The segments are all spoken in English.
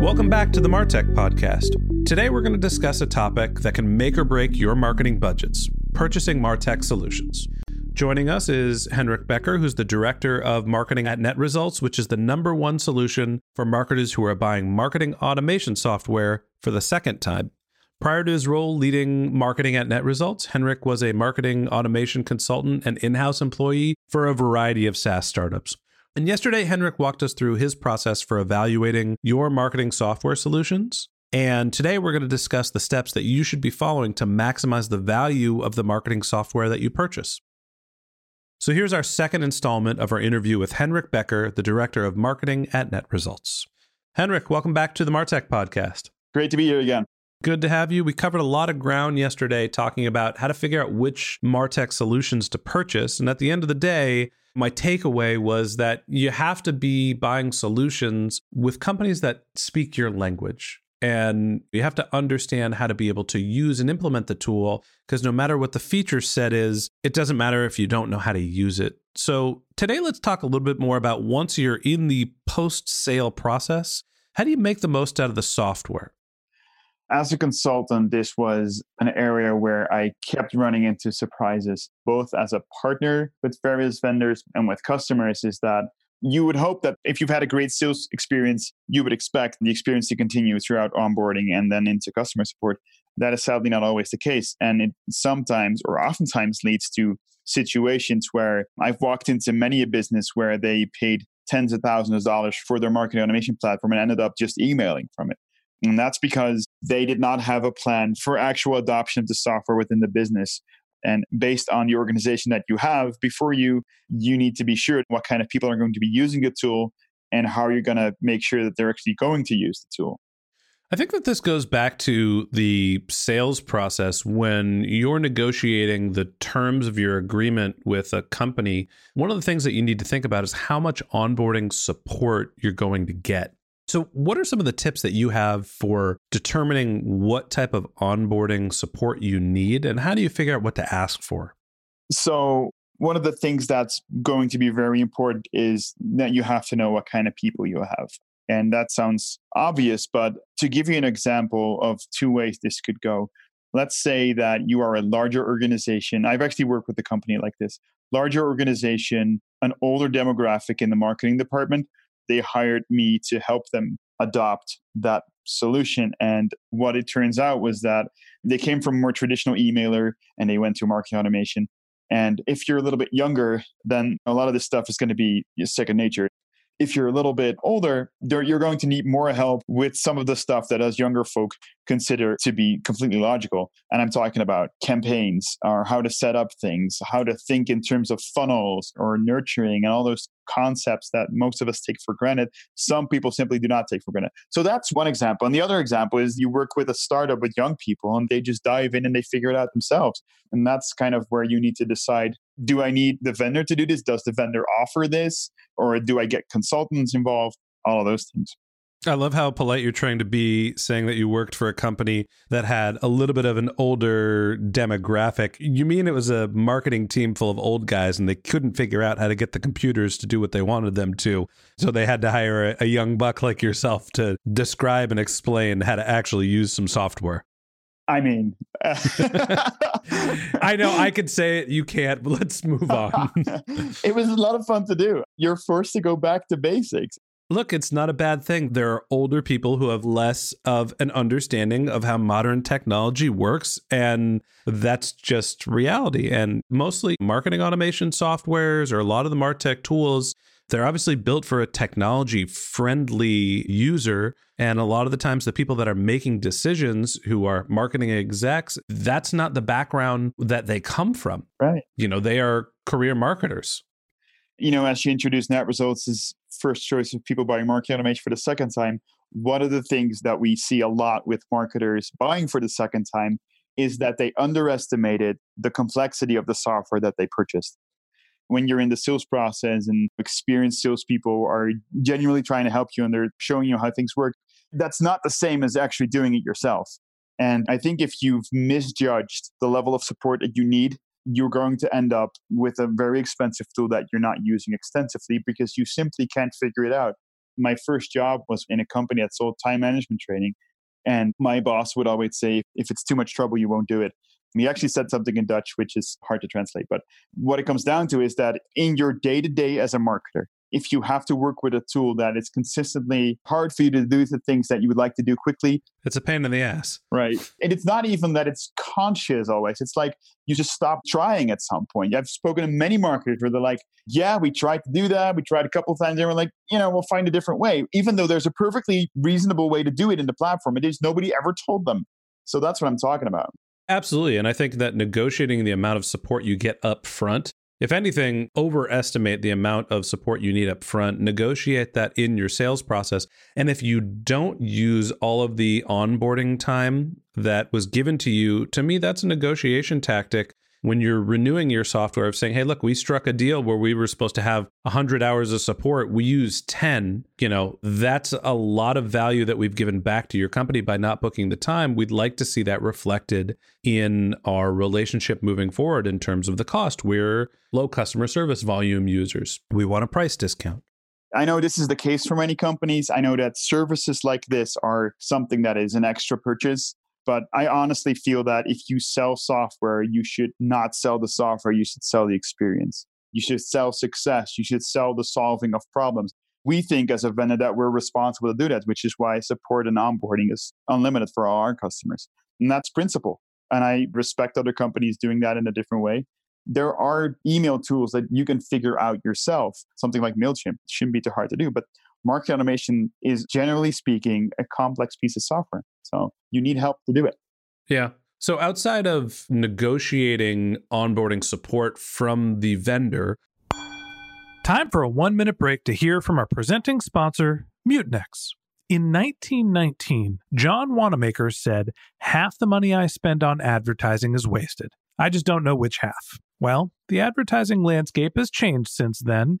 Welcome back to the Martech Podcast. Today, we're going to discuss a topic that can make or break your marketing budgets purchasing Martech solutions. Joining us is Henrik Becker, who's the director of marketing at Net Results, which is the number one solution for marketers who are buying marketing automation software for the second time. Prior to his role leading marketing at Net Results, Henrik was a marketing automation consultant and in house employee for a variety of SaaS startups. And yesterday, Henrik walked us through his process for evaluating your marketing software solutions and today we're going to discuss the steps that you should be following to maximize the value of the marketing software that you purchase. So here's our second installment of our interview with Henrik Becker, the Director of Marketing at NetResults. Henrik, welcome back to the Martech podcast. Great to be here again. Good to have you. We covered a lot of ground yesterday talking about how to figure out which Martech solutions to purchase. And at the end of the day, my takeaway was that you have to be buying solutions with companies that speak your language. And you have to understand how to be able to use and implement the tool because no matter what the feature set is, it doesn't matter if you don't know how to use it. So, today, let's talk a little bit more about once you're in the post sale process, how do you make the most out of the software? As a consultant, this was an area where I kept running into surprises, both as a partner with various vendors and with customers. Is that you would hope that if you've had a great sales experience, you would expect the experience to continue throughout onboarding and then into customer support. That is sadly not always the case. And it sometimes or oftentimes leads to situations where I've walked into many a business where they paid tens of thousands of dollars for their marketing automation platform and ended up just emailing from it. And that's because they did not have a plan for actual adoption of the software within the business and based on the organization that you have before you you need to be sure what kind of people are going to be using the tool and how you're going to make sure that they're actually going to use the tool I think that this goes back to the sales process when you're negotiating the terms of your agreement with a company. One of the things that you need to think about is how much onboarding support you're going to get. So, what are some of the tips that you have for determining what type of onboarding support you need and how do you figure out what to ask for? So, one of the things that's going to be very important is that you have to know what kind of people you have. And that sounds obvious, but to give you an example of two ways this could go, let's say that you are a larger organization. I've actually worked with a company like this larger organization, an older demographic in the marketing department they hired me to help them adopt that solution. And what it turns out was that they came from more traditional emailer and they went to marketing automation. And if you're a little bit younger, then a lot of this stuff is going to be second nature if you're a little bit older, you're going to need more help with some of the stuff that us younger folk consider to be completely logical. And I'm talking about campaigns or how to set up things, how to think in terms of funnels or nurturing and all those concepts that most of us take for granted. Some people simply do not take for granted. So that's one example. And the other example is you work with a startup with young people and they just dive in and they figure it out themselves. And that's kind of where you need to decide do I need the vendor to do this? Does the vendor offer this? Or do I get consultants involved? All of those things. I love how polite you're trying to be saying that you worked for a company that had a little bit of an older demographic. You mean it was a marketing team full of old guys and they couldn't figure out how to get the computers to do what they wanted them to. So they had to hire a, a young buck like yourself to describe and explain how to actually use some software. I mean, I know I could say it. You can't. But let's move on. it was a lot of fun to do. You're forced to go back to basics. Look, it's not a bad thing. There are older people who have less of an understanding of how modern technology works, and that's just reality. And mostly marketing automation softwares or a lot of the Martech tools, they're obviously built for a technology friendly user. And a lot of the times, the people that are making decisions who are marketing execs, that's not the background that they come from. Right. You know, they are career marketers you know, as she introduced net results as first choice of people buying marketing automation for the second time, one of the things that we see a lot with marketers buying for the second time is that they underestimated the complexity of the software that they purchased. When you're in the sales process and experienced salespeople are genuinely trying to help you and they're showing you how things work, that's not the same as actually doing it yourself. And I think if you've misjudged the level of support that you need you're going to end up with a very expensive tool that you're not using extensively because you simply can't figure it out. My first job was in a company that sold time management training. And my boss would always say, if it's too much trouble, you won't do it. And he actually said something in Dutch, which is hard to translate. But what it comes down to is that in your day to day as a marketer, if you have to work with a tool that is consistently hard for you to do the things that you would like to do quickly. It's a pain in the ass. Right. And it's not even that it's conscious always. It's like you just stop trying at some point. I've spoken to many marketers where they're like, yeah, we tried to do that. We tried a couple of times. And we're like, you know, we'll find a different way. Even though there's a perfectly reasonable way to do it in the platform, it is nobody ever told them. So that's what I'm talking about. Absolutely. And I think that negotiating the amount of support you get up front if anything, overestimate the amount of support you need up front, negotiate that in your sales process. And if you don't use all of the onboarding time that was given to you, to me, that's a negotiation tactic when you're renewing your software of saying, hey, look, we struck a deal where we were supposed to have 100 hours of support. We use 10. You know, that's a lot of value that we've given back to your company by not booking the time. We'd like to see that reflected in our relationship moving forward in terms of the cost. We're low customer service volume users. We want a price discount. I know this is the case for many companies. I know that services like this are something that is an extra purchase. But I honestly feel that if you sell software, you should not sell the software, you should sell the experience. You should sell success, you should sell the solving of problems. We think as a vendor that we're responsible to do that, which is why support and onboarding is unlimited for all our customers. And that's principle. And I respect other companies doing that in a different way. There are email tools that you can figure out yourself, something like MailChimp. It shouldn't be too hard to do. But market automation is generally speaking a complex piece of software. So you need help to do it. Yeah. So outside of negotiating onboarding support from the vendor, time for a one minute break to hear from our presenting sponsor, Mutinex. In 1919, John Wanamaker said, Half the money I spend on advertising is wasted. I just don't know which half. Well, the advertising landscape has changed since then,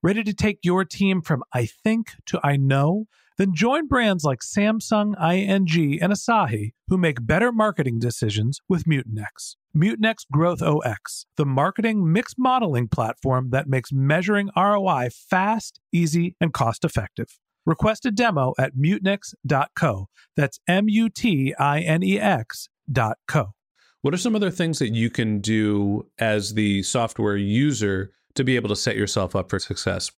Ready to take your team from I think to I know? Then join brands like Samsung, ING, and Asahi who make better marketing decisions with Mutinex. Mutinex Growth OS, the marketing mix modeling platform that makes measuring ROI fast, easy, and cost effective. Request a demo at mutinex.co. That's M U T I N E X.co. What are some other things that you can do as the software user to be able to set yourself up for success?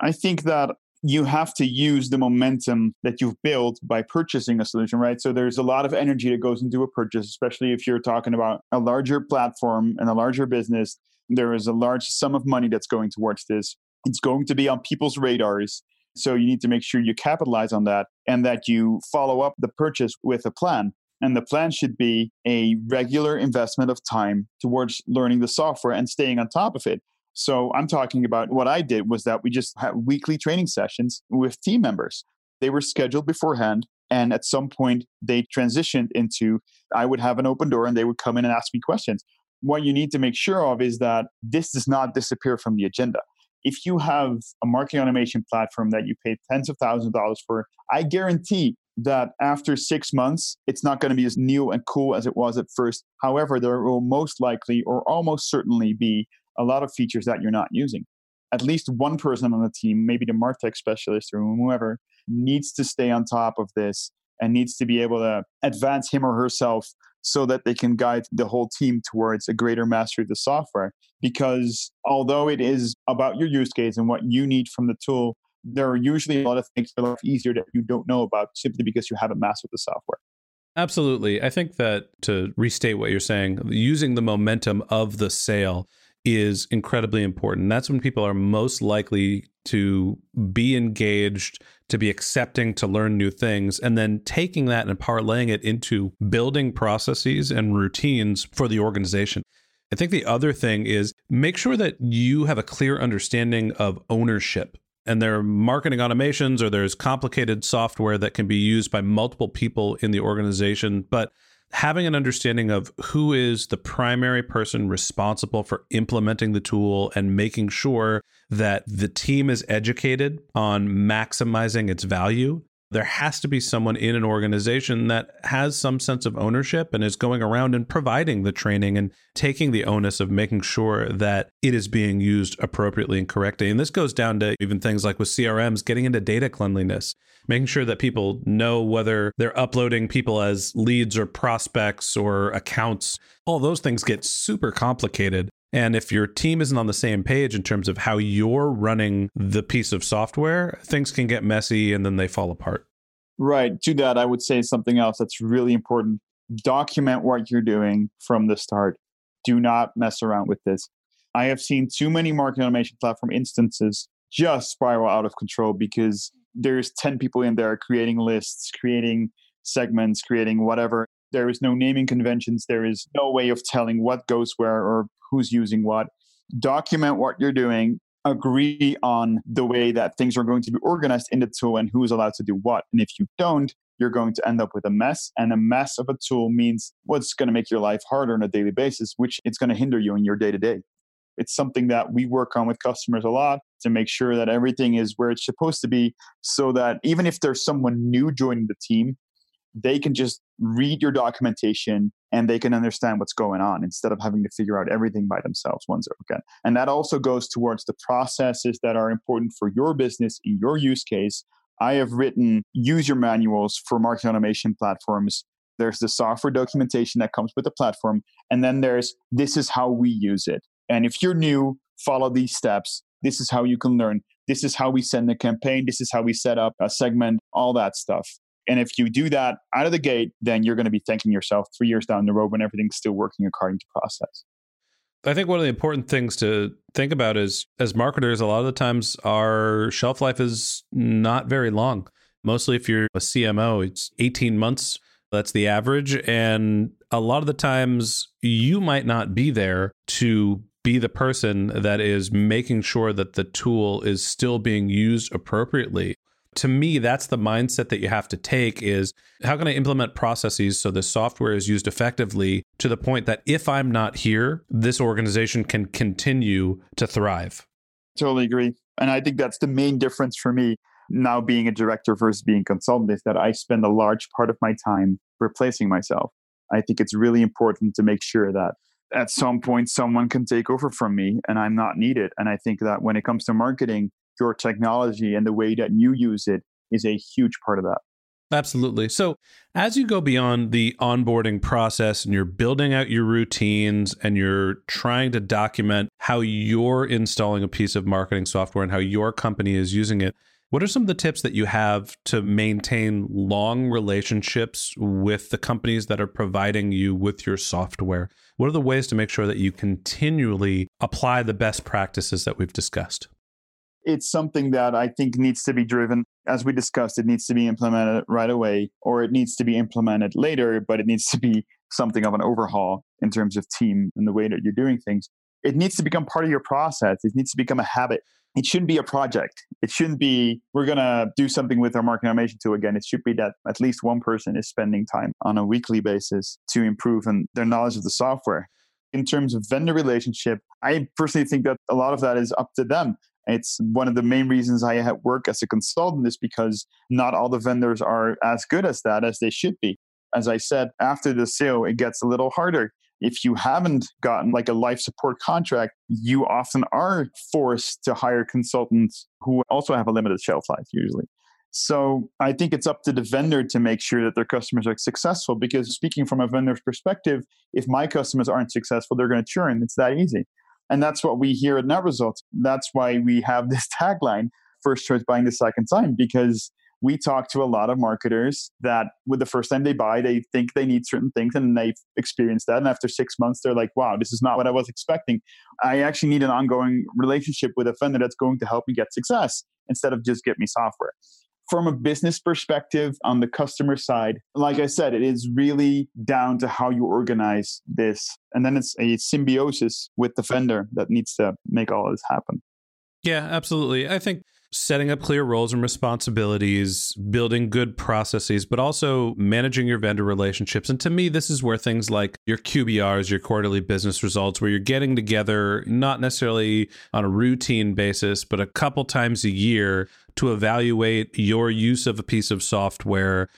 I think that you have to use the momentum that you've built by purchasing a solution, right? So there's a lot of energy that goes into a purchase, especially if you're talking about a larger platform and a larger business. There is a large sum of money that's going towards this. It's going to be on people's radars. So you need to make sure you capitalize on that and that you follow up the purchase with a plan. And the plan should be a regular investment of time towards learning the software and staying on top of it. So I'm talking about what I did was that we just had weekly training sessions with team members. They were scheduled beforehand. And at some point, they transitioned into I would have an open door and they would come in and ask me questions. What you need to make sure of is that this does not disappear from the agenda. If you have a marketing automation platform that you pay tens of thousands of dollars for, I guarantee that after six months, it's not going to be as new and cool as it was at first. However, there will most likely or almost certainly be a lot of features that you're not using. At least one person on the team, maybe the Martech specialist or whoever, needs to stay on top of this and needs to be able to advance him or herself so that they can guide the whole team towards a greater mastery of the software. Because although it is about your use case and what you need from the tool, there are usually a lot of things that are easier that you don't know about simply because you haven't mastered the software. Absolutely. I think that to restate what you're saying, using the momentum of the sale is incredibly important. That's when people are most likely to be engaged, to be accepting, to learn new things, and then taking that and parlaying it into building processes and routines for the organization. I think the other thing is make sure that you have a clear understanding of ownership. And there are marketing automations or there's complicated software that can be used by multiple people in the organization. But having an understanding of who is the primary person responsible for implementing the tool and making sure that the team is educated on maximizing its value there has to be someone in an organization that has some sense of ownership and is going around and providing the training and taking the onus of making sure that it is being used appropriately and correctly. And this goes down to even things like with CRMs, getting into data cleanliness, making sure that people know whether they're uploading people as leads or prospects or accounts. All those things get super complicated. And if your team isn't on the same page in terms of how you're running the piece of software, things can get messy and then they fall apart. Right. To that, I would say something else that's really important. Document what you're doing from the start. Do not mess around with this. I have seen too many marketing automation platform instances just spiral out of control because there's 10 people in there creating lists, creating segments, creating whatever. There is no naming conventions. There is no way of telling what goes where or who's using what. Document what you're doing, agree on the way that things are going to be organized in the tool and who's allowed to do what. And if you don't, you're going to end up with a mess. And a mess of a tool means what's going to make your life harder on a daily basis, which it's going to hinder you in your day to day. It's something that we work on with customers a lot to make sure that everything is where it's supposed to be so that even if there's someone new joining the team, they can just read your documentation and they can understand what's going on instead of having to figure out everything by themselves once again. And that also goes towards the processes that are important for your business in your use case. I have written user manuals for marketing automation platforms. There's the software documentation that comes with the platform. And then there's this is how we use it. And if you're new, follow these steps. This is how you can learn. This is how we send a campaign. This is how we set up a segment, all that stuff. And if you do that out of the gate, then you're going to be thanking yourself three years down the road when everything's still working according to process. I think one of the important things to think about is as marketers, a lot of the times our shelf life is not very long. Mostly if you're a CMO, it's 18 months. That's the average. And a lot of the times you might not be there to be the person that is making sure that the tool is still being used appropriately to me that's the mindset that you have to take is how can i implement processes so the software is used effectively to the point that if i'm not here this organization can continue to thrive totally agree and i think that's the main difference for me now being a director versus being consultant is that I spend a large part of my time replacing myself. I think it's really important to make sure that at some point someone can take over from me and I'm not needed. And I think that when it comes to marketing, your technology and the way that you use it is a huge part of that. Absolutely. So, as you go beyond the onboarding process and you're building out your routines and you're trying to document how you're installing a piece of marketing software and how your company is using it, what are some of the tips that you have to maintain long relationships with the companies that are providing you with your software? What are the ways to make sure that you continually apply the best practices that we've discussed? It's something that I think needs to be driven. As we discussed, it needs to be implemented right away, or it needs to be implemented later, but it needs to be something of an overhaul in terms of team and the way that you're doing things. It needs to become part of your process. It needs to become a habit. It shouldn't be a project. It shouldn't be, we're going to do something with our marketing automation tool again. It should be that at least one person is spending time on a weekly basis to improve and their knowledge of the software in terms of vendor relationship, I personally think that a lot of that is up to them. It's one of the main reasons I work as a consultant is because not all the vendors are as good as that as they should be. As I said, after the sale, it gets a little harder. If you haven't gotten like a life support contract, you often are forced to hire consultants who also have a limited shelf life usually. So I think it's up to the vendor to make sure that their customers are successful because speaking from a vendor's perspective, if my customers aren't successful, they're going to churn. It's that easy. And that's what we hear at NetResults. That's why we have this tagline, first choice buying the second time, because we talk to a lot of marketers that with the first time they buy, they think they need certain things and they've experienced that. And after six months, they're like, wow, this is not what I was expecting. I actually need an ongoing relationship with a vendor that's going to help me get success instead of just get me software from a business perspective on the customer side, like I said, it is really down to how you organize this. And then it's a symbiosis with the vendor that needs to make all this happen. Yeah, absolutely. I think setting up clear roles and responsibilities, building good processes, but also managing your vendor relationships. And to me, this is where things like your QBRs, your quarterly business results, where you're getting together, not necessarily on a routine basis, but a couple times a year to evaluate your use of a piece of software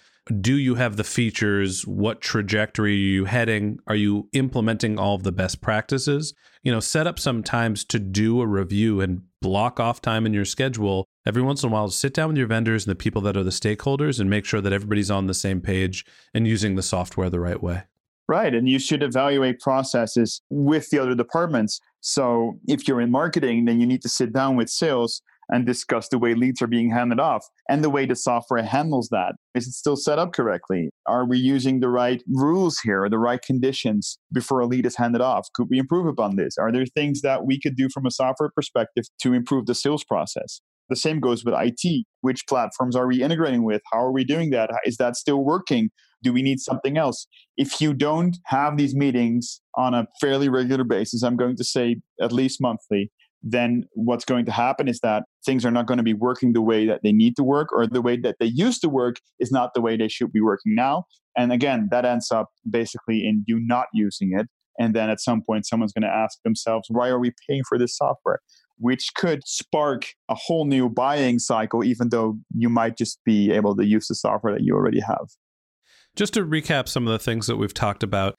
do you have the features? What trajectory are you heading? Are you implementing all of the best practices? You know set up some times to do a review and block off time in your schedule. Every once in a while sit down with your vendors and the people that are the stakeholders and make sure that everybody's on the same page and using the software the right way. Right and you should evaluate processes with the other departments. So if you're in marketing then you need to sit down with sales and discuss the way leads are being handed off and the way the software handles that. Is it still set up correctly? Are we using the right rules here, the right conditions before a lead is handed off? Could we improve upon this? Are there things that we could do from a software perspective to improve the sales process? The same goes with IT. Which platforms are we integrating with? How are we doing that? Is that still working? Do we need something else? If you don't have these meetings on a fairly regular basis, I'm going to say at least monthly, then what's going to happen is that things are not going to be working the way that they need to work or the way that they used to work is not the way they should be working now. And again that ends up basically in you not using it. And then at some point someone's going to ask themselves why are we paying for this software? Which could spark a whole new buying cycle even though you might just be able to use the software that you already have. Just to recap some of the things that we've talked about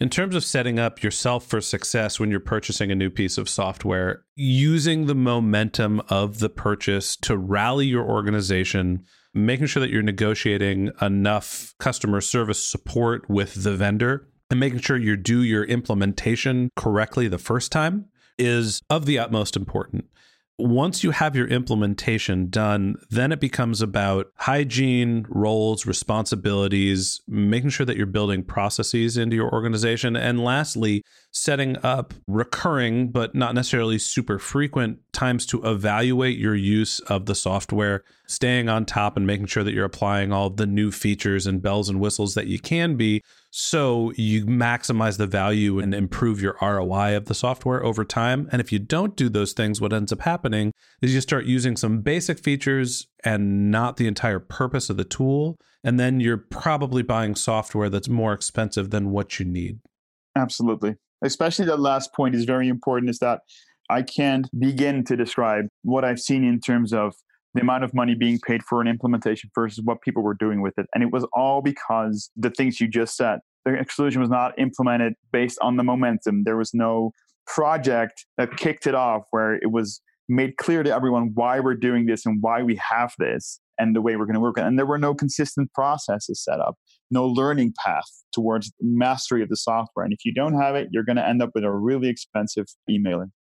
in terms of setting up yourself for success when you're purchasing a new piece of software, using the momentum of the purchase to rally your organization, making sure that you're negotiating enough customer service support with the vendor, and making sure you do your implementation correctly the first time is of the utmost importance once you have your implementation done, then it becomes about hygiene, roles, responsibilities, making sure that you're building processes into your organization. And lastly, setting up recurring, but not necessarily super frequent times to evaluate your use of the software, staying on top and making sure that you're applying all the new features and bells and whistles that you can be so you maximize the value and improve your ROI of the software over time. And if you don't do those things, what ends up happening is you start using some basic features and not the entire purpose of the tool. And then you're probably buying software that's more expensive than what you need. Absolutely. Especially that last point is very important is that I can't begin to describe what I've seen in terms of the amount of money being paid for an implementation versus what people were doing with it. And it was all because the things you just said. The solution was not implemented based on the momentum. There was no project that kicked it off where it was made clear to everyone why we're doing this and why we have this and the way we're going to work. And there were no consistent processes set up, no learning path towards mastery of the software. And if you don't have it, you're going to end up with a really expensive emailing.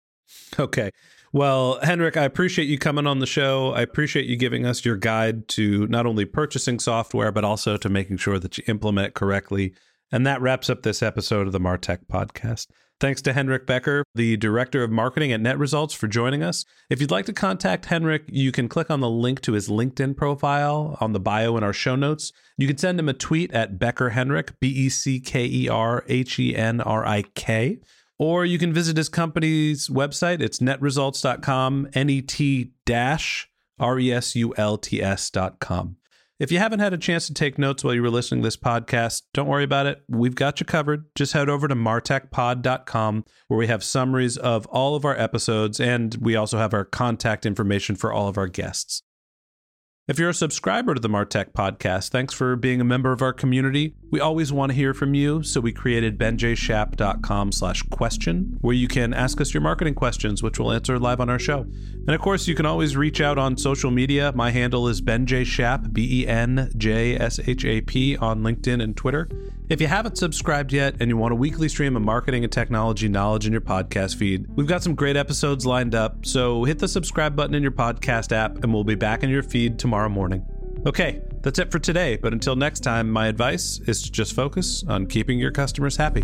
Okay. Well, Henrik, I appreciate you coming on the show. I appreciate you giving us your guide to not only purchasing software, but also to making sure that you implement correctly. And that wraps up this episode of the Martech podcast. Thanks to Henrik Becker, the Director of Marketing at NetResults, for joining us. If you'd like to contact Henrik, you can click on the link to his LinkedIn profile on the bio in our show notes. You can send him a tweet at Becker Henrik, B E C K E R H E N R I K. Or you can visit his company's website. It's netresults.com, N E T dash R E S U L T S.com. If you haven't had a chance to take notes while you were listening to this podcast, don't worry about it. We've got you covered. Just head over to martechpod.com where we have summaries of all of our episodes and we also have our contact information for all of our guests. If you're a subscriber to the Martech podcast, thanks for being a member of our community. We always want to hear from you, so we created benjshap.com slash question, where you can ask us your marketing questions, which we'll answer live on our show. And of course, you can always reach out on social media. My handle is benjshap, B-E-N-J-S-H-A-P on LinkedIn and Twitter. If you haven't subscribed yet and you want a weekly stream of marketing and technology knowledge in your podcast feed, we've got some great episodes lined up, so hit the subscribe button in your podcast app and we'll be back in your feed tomorrow morning. Okay, that's it for today, but until next time, my advice is to just focus on keeping your customers happy.